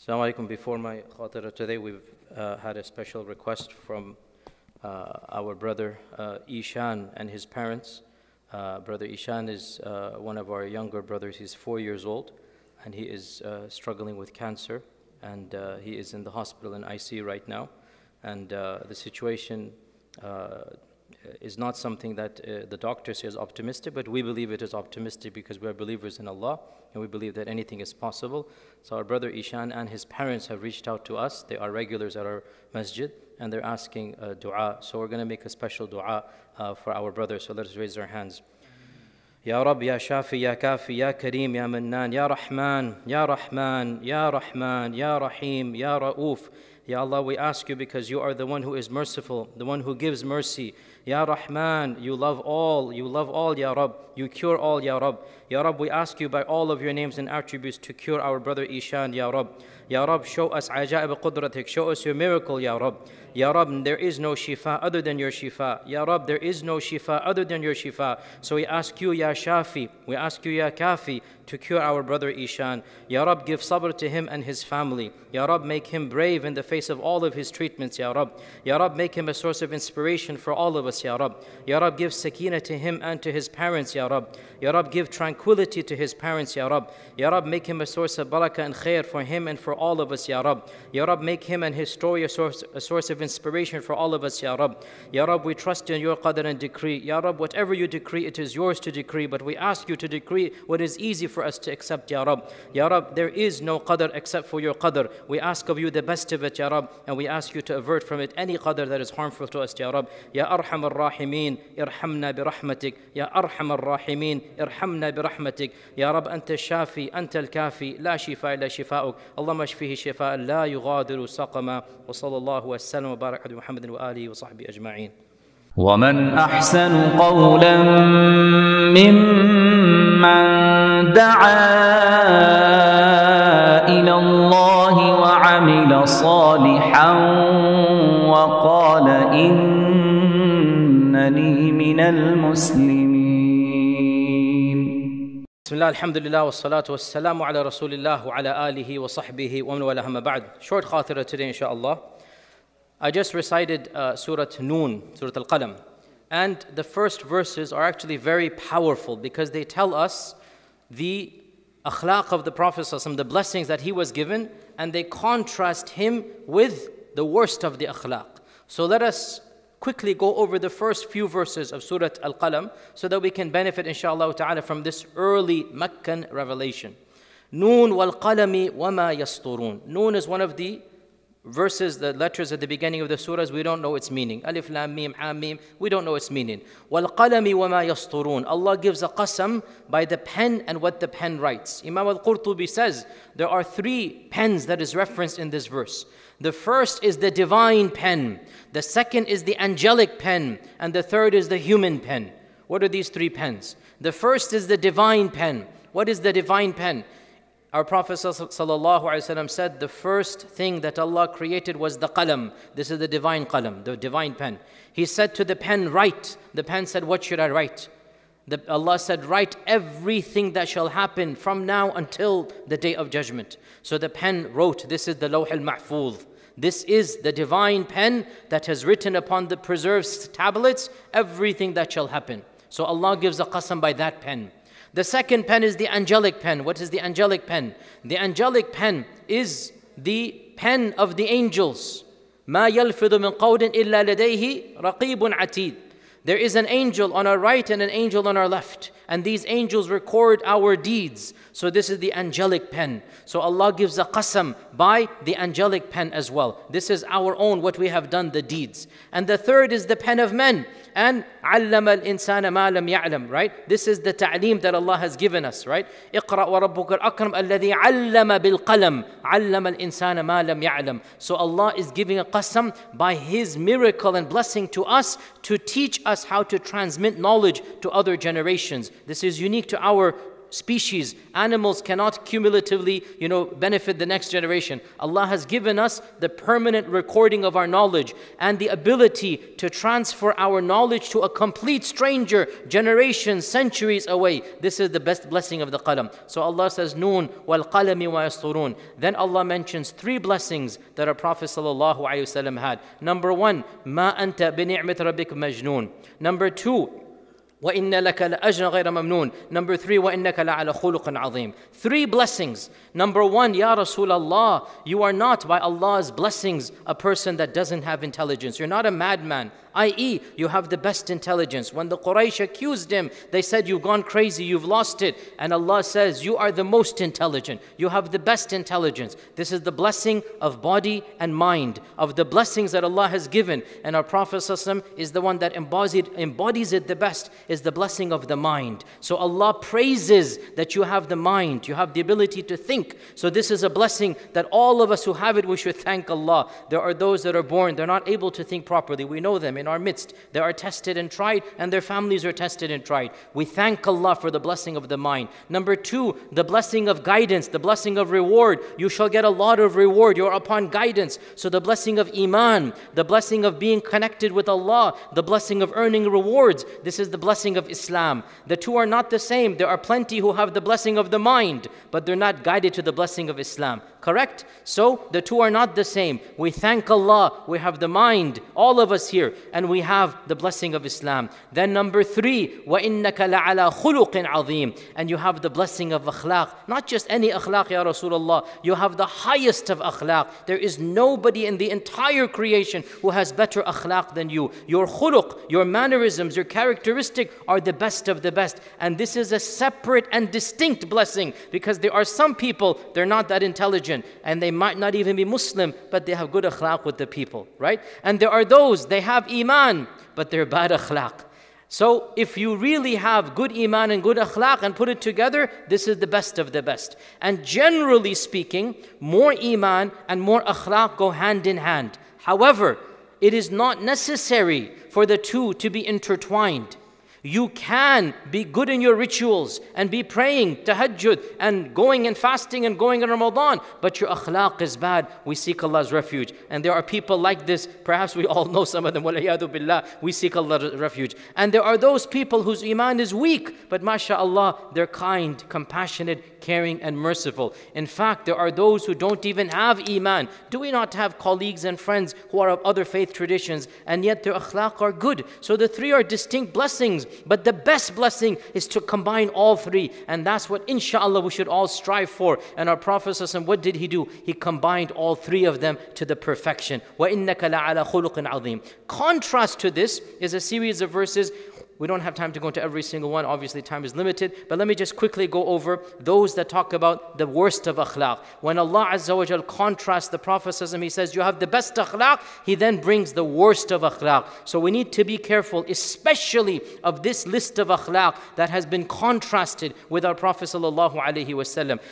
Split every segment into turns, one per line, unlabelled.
Assalamu alaikum. Before my khatira today, we've uh, had a special request from uh, our brother uh, Ishan and his parents. Uh, brother Ishan is uh, one of our younger brothers. He's four years old and he is uh, struggling with cancer and he is in the hospital in ICU right now. And the situation is not something that uh, the doctor says optimistic, but we believe it is optimistic because we are believers in Allah and we believe that anything is possible. So our brother Ishan and his parents have reached out to us. They are regulars at our masjid and they're asking uh, dua. So we're going to make a special dua uh, for our brother. So let us raise our hands. يا رب يا شافي يا كافي يا كريم يا منان يا رحمن يا رحمن يا رحمن يا رحيم يا رؤوف Ya Allah, we ask you because you are the one who is merciful, the one who gives mercy. Ya Rahman, you love all, you love all, Ya Rab. You cure all, Ya Rab. Ya Rab, we ask you by all of your names and attributes to cure our brother Ishan, Ya Rab. Ya Rab, show us ajaib qudratik, show us your miracle, Ya Rab. Ya Rab, there is no shifa other than your shifa. Ya Rab, there is no shifa other than your shifa. So we ask you, Ya Shafi, we ask you, Ya Kafi, to cure our brother Ishan. Ya Rab, give sabr to him and his family. Ya Rab, make him brave in the face of all of his treatments, Ya Rab. Ya Rab, make him a source of inspiration for all of us, Ya Rab. Ya Rab, give sakina to him and to his parents, Ya Rab. Ya Rab, give tranquility to his parents, Ya Rab. Ya Rab, make him a source of barakah and khair for him and for all of us, Ya Rab. Ya Rab, make him and his story a source, a source of inspiration for all of us, Ya Rab. Ya Rab, we trust in your qadr and decree. Ya Rab, whatever you decree, it is yours to decree, but we ask you to decree what is easy for us to accept, Ya Rab. Ya Rab, there is no qadr except for your qadr. We ask of you the best of it, Ya Rab, and we ask you to avert from it any qadr that is harmful to us, Ya Rab. Ya Arham irhamna bi rahmatik. Ya Arham ar-Rahimin, irhamna bi rahmatik. Ya Rab, أنت الشافي أنت الكافي لا شفاء إلا شفاؤك اللهم اشفه شفاء لا يغادر سقما وصلى الله وسلم وبارك على محمد وآله وصحبه أجمعين
ومن أحسن قولا ممن دعا إلى الله وعمل صالحا وقال إنني من المسلمين
بسم الله الحمد لله والصلاة والسلام على رسول الله وعلى آله وصحبه ومن والاه أما بعد Short khatira today inshallah I just recited uh, Surah Noon, Surah Al-Qalam and the first verses are actually very powerful because they tell us the akhlaq of the Prophet ﷺ, the blessings that he was given and they contrast him with the worst of the akhlaq. So let us quickly go over the first few verses of Surah Al-Qalam so that we can benefit inshallah ta'ala from this early Meccan revelation. Noon wal qalami wama yasturun. Noon is one of the verses, the letters at the beginning of the surahs, we don't know its meaning. Alif, Lam, Mim, Ha, Mim, we don't know its meaning. Qalami wama yasturun. Allah gives a qasam by the pen and what the pen writes. Imam al-Qurtubi says there are three pens that is referenced in this verse. The first is the divine pen, the second is the angelic pen, and the third is the human pen. What are these three pens? The first is the divine pen. What is the divine pen? Our Prophet ﷺ said the first thing that Allah created was the qalam. This is the divine qalam, the divine pen. He said to the pen, Write. The pen said, What should I write? The, Allah said, Write everything that shall happen from now until the day of judgment. So the pen wrote, This is the Lawh al Mahfuz. This is the divine pen that has written upon the preserved tablets everything that shall happen. So Allah gives a qasam by that pen. The second pen is the angelic pen. What is the angelic pen? The angelic pen is the pen of the angels. ما يلفظ من قول إلا لديه رقيب عتيد. There is an angel on our right and an angel on our left. And these angels record our deeds. So this is the angelic pen. So Allah gives a qasam by the angelic pen as well. This is our own, what we have done, the deeds. And the third is the pen of men. And علم الإنسان ما لم يعلم, right? This is the ta'lim that Allah has given us, right? اقرأ وربك الأكرم الذي علم بالقلم علم الإنسان ما لم يعلم. So Allah is giving a qasam by His miracle and blessing to us to teach us how to transmit knowledge to other generations. This is unique to our species, animals cannot cumulatively, you know, benefit the next generation. Allah has given us the permanent recording of our knowledge and the ability to transfer our knowledge to a complete stranger generations, centuries away. This is the best blessing of the qalam. So Allah says, Noon wal qalami wa yasturun. Then Allah mentions three blessings that our Prophet had. Number one, ma anta bi ni'mat rabbik majnoon. Number two, وإن لك لأجر غير ممنون Number three وإنك لعلى خلق عظيم Three blessings Number one Ya Rasulullah You are not by Allah's blessings a person that doesn't have intelligence You're not a madman i.e., you have the best intelligence. When the Quraysh accused him, they said, You've gone crazy, you've lost it. And Allah says, You are the most intelligent, you have the best intelligence. This is the blessing of body and mind, of the blessings that Allah has given. And our Prophet ﷺ is the one that embodies embodies it the best, is the blessing of the mind. So Allah praises that you have the mind, you have the ability to think. So this is a blessing that all of us who have it, we should thank Allah. There are those that are born, they're not able to think properly. We know them in our midst. They are tested and tried, and their families are tested and tried. We thank Allah for the blessing of the mind. Number two, the blessing of guidance, the blessing of reward. You shall get a lot of reward. You're upon guidance. So the blessing of Iman, the blessing of being connected with Allah, the blessing of earning rewards. This is the blessing of Islam. The two are not the same. There are plenty who have the blessing of the mind, but they're not guided to the blessing of Islam. Correct? So the two are not the same. We thank Allah, we have the mind, all of us here, and we have the blessing of Islam. Then number three, وَإِنَّكَ لَعَلَى خُلُقٍ عَظِيمٍ And you have the blessing of akhlaq. Not just any akhlaq, Ya Rasulullah. You have the highest of akhlaq. There is nobody in the entire creation who has better akhlaq than you. Your khuluq, your mannerisms, your characteristic are the best of the best. And this is a separate and distinct blessing because there are some people, they're not that intelligent and they might not even be Muslim, but they have good akhlaq with the people, right? And there are those, they have iman, but they're bad akhlaq. So if you really have good iman and good akhlaq and put it together, this is the best of the best. And generally speaking, more iman and more akhlaq go hand in hand. However, it is not necessary for the two to be intertwined. You can be good in your rituals and be praying, tahajjud, and going and fasting and going in Ramadan, but your akhlaq is bad. We seek Allah's refuge. And there are people like this, perhaps we all know some of them, billah, we seek Allah's refuge. And there are those people whose iman is weak, but mashallah, they're kind, compassionate, caring, and merciful. In fact, there are those who don't even have Iman. Do we not have colleagues and friends who are of other faith traditions and yet their akhlaq are good? So the three are distinct blessings, but the best blessing is to combine all three, and that's what inshallah we should all strive for. And our Prophet, what did he do? He combined all three of them to the perfection. Contrast to this is a series of verses we don't have time to go into every single one, obviously, time is limited. But let me just quickly go over those that talk about the worst of akhlaq. When Allah Azza wa Jal contrasts the Prophet, he says, You have the best akhlaq, He then brings the worst of akhlaq. So we need to be careful, especially of this list of akhlaq that has been contrasted with our Prophet.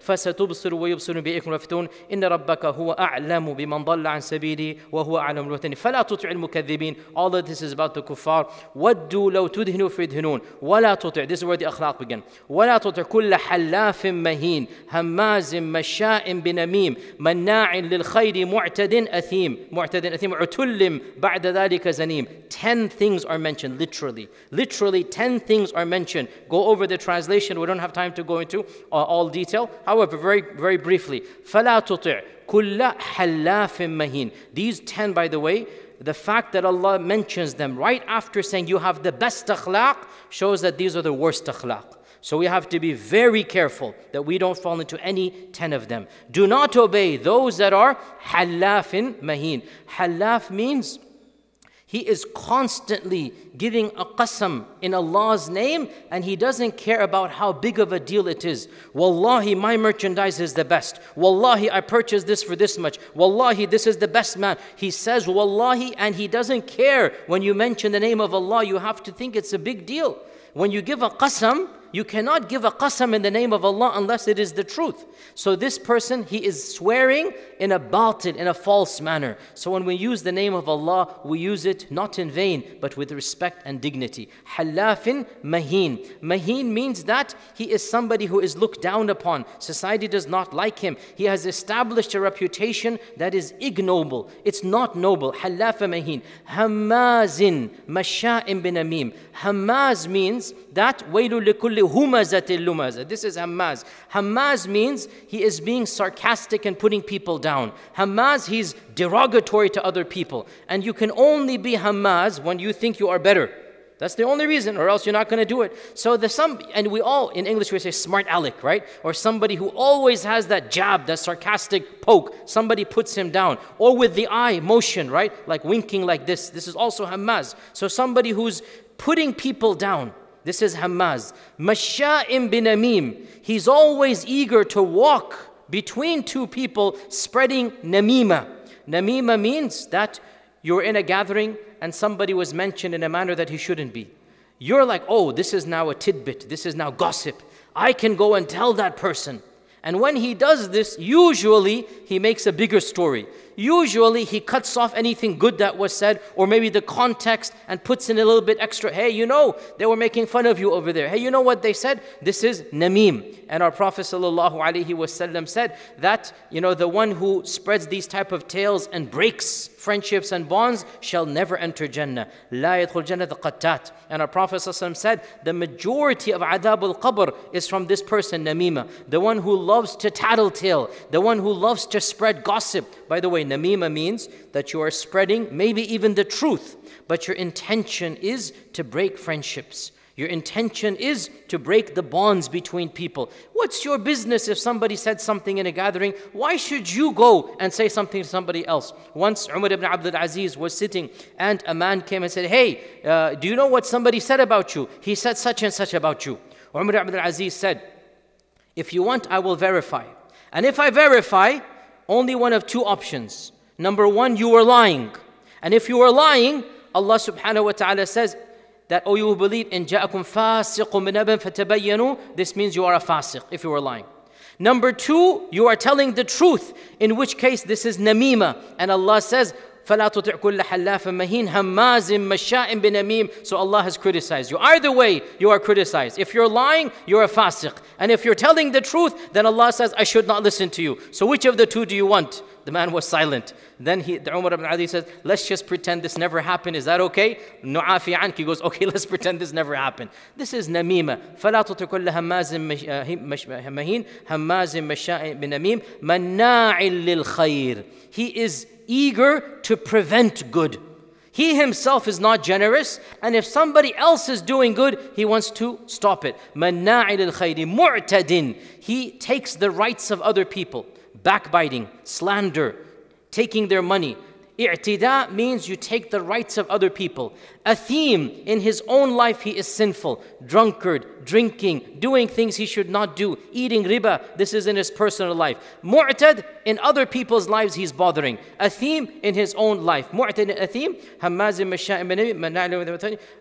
فستبصر ويبصر بإكم رفتون إن ربك هو أعلم بمن ضل عن سبيلي وهو أعلم بالمهتدين فلا تطع المكذبين All of this is about the kuffar. ودوا لو تدري تدهنوا فيدهنون ولا تطع this is where the أخلاق begin ولا تطع كل حلاف مهين هماز مشاء بنميم مناع للخير معتد أثيم معتد أثيم عتل بعد ذلك زنيم 10 things are mentioned literally literally 10 things are mentioned go over the translation we don't have time to go into all detail however very very briefly فلا تطع كل حلاف مهين these 10 by the way the fact that Allah mentions them right after saying you have the best akhlaq shows that these are the worst akhlaq. So we have to be very careful that we don't fall into any 10 of them. Do not obey those that are halafin mahin. Halaf means he is constantly giving a qasam in Allah's name and he doesn't care about how big of a deal it is. Wallahi, my merchandise is the best. Wallahi, I purchased this for this much. Wallahi, this is the best man. He says Wallahi and he doesn't care when you mention the name of Allah. You have to think it's a big deal. When you give a qasam, you cannot give a qasam in the name of Allah unless it is the truth. So this person, he is swearing in a batil, in a false manner. So when we use the name of Allah, we use it not in vain, but with respect and dignity. Halafin mahin. Mahin means that he is somebody who is looked down upon. Society does not like him. He has established a reputation that is ignoble. It's not noble. Halaf mahin. Hamazin, masha'im bin amim. Hamaz means that lumaza. This is Hammaz. Hammaz means he is being sarcastic and putting people down. Hammaz, he's derogatory to other people. And you can only be Hammaz when you think you are better. That's the only reason, or else you're not going to do it. So the some, and we all in English we say smart aleck, right? Or somebody who always has that jab, that sarcastic poke. Somebody puts him down, or with the eye motion, right? Like winking like this. This is also hamaz. So somebody who's putting people down. This is Hammaz. Masha'im bin Amim. He's always eager to walk between two people, spreading namima. Namima means that you're in a gathering and somebody was mentioned in a manner that he shouldn't be. You're like, oh, this is now a tidbit, this is now gossip. I can go and tell that person. And when he does this, usually he makes a bigger story. Usually he cuts off anything good that was said, or maybe the context, and puts in a little bit extra. Hey, you know, they were making fun of you over there. Hey, you know what they said? This is namim. And our Prophet ﷺ said that, you know, the one who spreads these type of tales and breaks friendships and bonds shall never enter Jannah. La yadkhul Jannah qattat. And our Prophet said, the majority of adhab al-qabr is from this person, namima. The one who loves to tattletale, the one who loves to spread gossip. By the way, namima means that you are spreading maybe even the truth, but your intention is to break friendships. Your intention is to break the bonds between people. What's your business if somebody said something in a gathering? Why should you go and say something to somebody else? Once Umar ibn Abdul Aziz was sitting and a man came and said, Hey, uh, do you know what somebody said about you? He said such and such about you. Umar ibn Abdul Aziz said, If you want, I will verify. And if I verify, only one of two options. Number one, you were lying. And if you were lying, Allah subhanahu wa ta'ala says, that, oh, you believe in جَاءَكُمْ فَاسِقٌ بِنَبٍ فَتَبَيَّنُوا This means you are a fasiq, if you were lying. Number two, you are telling the truth, in which case this is namima. And Allah says, فلا تطع كل حلاف مهين هماز مشاء بنميم So Allah has criticized you. Either way, you are criticized. If you're lying, you're a fasiq. And if you're telling the truth, then Allah says, I should not listen to you. So which of the two do you want? The man was silent. Then he, the Umar ibn Adi says, let's just pretend this never happened. Is that okay? Nu'afi anki He goes, okay, let's pretend this never happened. This is namima. فلا تطع كل هماز مهين هماز مشاء بنميم مناع للخير. He is eager to prevent good. He himself is not generous, and if somebody else is doing good, he wants to stop it. He takes the rights of other people, backbiting, slander, taking their money. I'tida means you take the rights of other people. Athim, in his own life, he is sinful, drunkard, drinking, doing things he should not do, eating riba, this is in his personal life. Mu'tad, in other people's lives, he's bothering. Athim, in his own life. Mu'tad athim, hammazim masha'im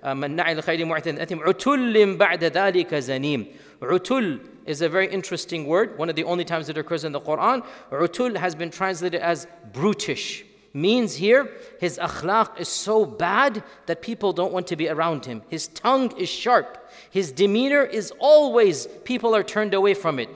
uh, manna'il khayri mu'tad athim, utullim ba'da dhalika zanim. Utul is a very interesting word, one of the only times it occurs in the Quran. Utul has been translated as brutish means here his akhlaq is so bad that people don't want to be around him. His tongue is sharp. His demeanor is always, people are turned away from it.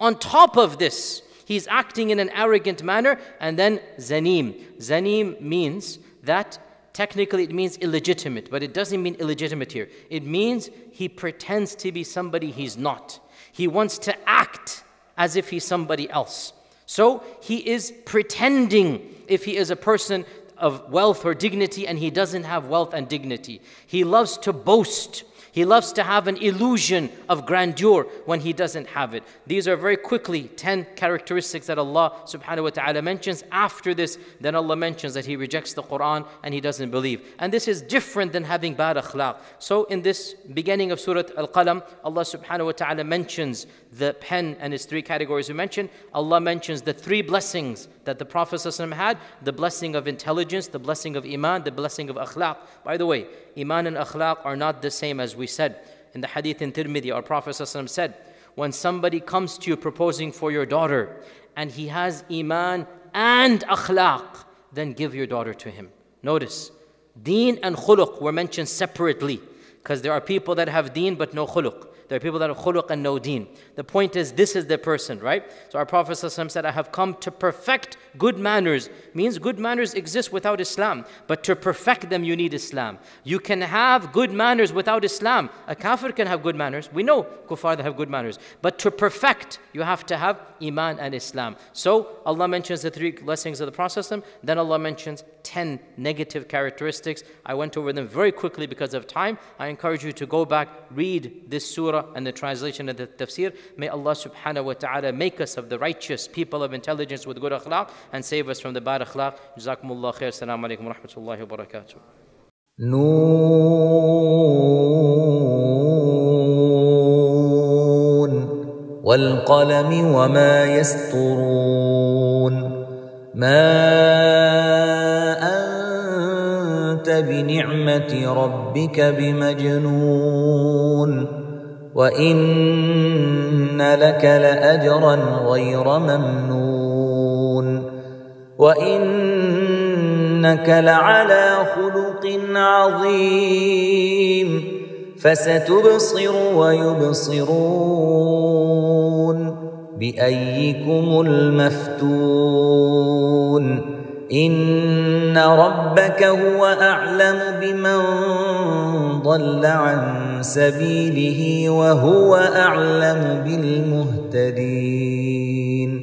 On top of this, he's acting in an arrogant manner. And then zanim. Zanim means that technically it means illegitimate, but it doesn't mean illegitimate here. It means he pretends to be somebody he's not. He wants to act as if he's somebody else. So he is pretending if he is a person of wealth or dignity and he doesn't have wealth and dignity. He loves to boast. He loves to have an illusion of grandeur when he doesn't have it. These are very quickly 10 characteristics that Allah subhanahu wa ta'ala mentions. After this, then Allah mentions that he rejects the Quran and he doesn't believe. And this is different than having bad akhlaq. So in this beginning of Surah Al-Qalam, Allah subhanahu wa ta'ala mentions the pen and its three categories we mentioned. Allah mentions the three blessings that the Prophet had, the blessing of intelligence, the blessing of iman, the blessing of akhlaq. By the way, iman and akhlaq are not the same as we said. in the hadith in Tirmidhi, our Prophet ﷺ said, when somebody comes to you proposing for your daughter and he has iman and akhlaq, then give your daughter to him. Notice, deen and khuluq were mentioned separately because there are people that have deen but no khuluq. There are people that have khuluq and no deen. The point is, this is the person, right? So our Prophet ﷺ said, I have come to perfect good manners. Means good manners exist without Islam. But to perfect them, you need Islam. You can have good manners without Islam. A kafir can have good manners. We know kuffar that have good manners. But to perfect, you have to have iman and Islam. So Allah mentions the three blessings of the Prophet ﷺ. Then Allah mentions 10 negative characteristics. I went over them very quickly because of time. I encourage you to go back, read this surah and the translation of the tafsir. May Allah subhanahu wa ta'ala make us of the righteous people of intelligence with good akhlaq and save us from the bad akhlaq. Jazakumullah khair. Assalamu alaikum wa rahmatullahi wa barakatuh.
نون والقلم وما يسطرون ما أنت بنعمة ربك بمجنون وإن لك لأجرا غير ممنون وإنك لعلى خلق عظيم فستبصر ويبصرون بأيكم المفتون إن ربك هو أعلم بمن ضل عن سبيله وهو أعلم بالمهتدين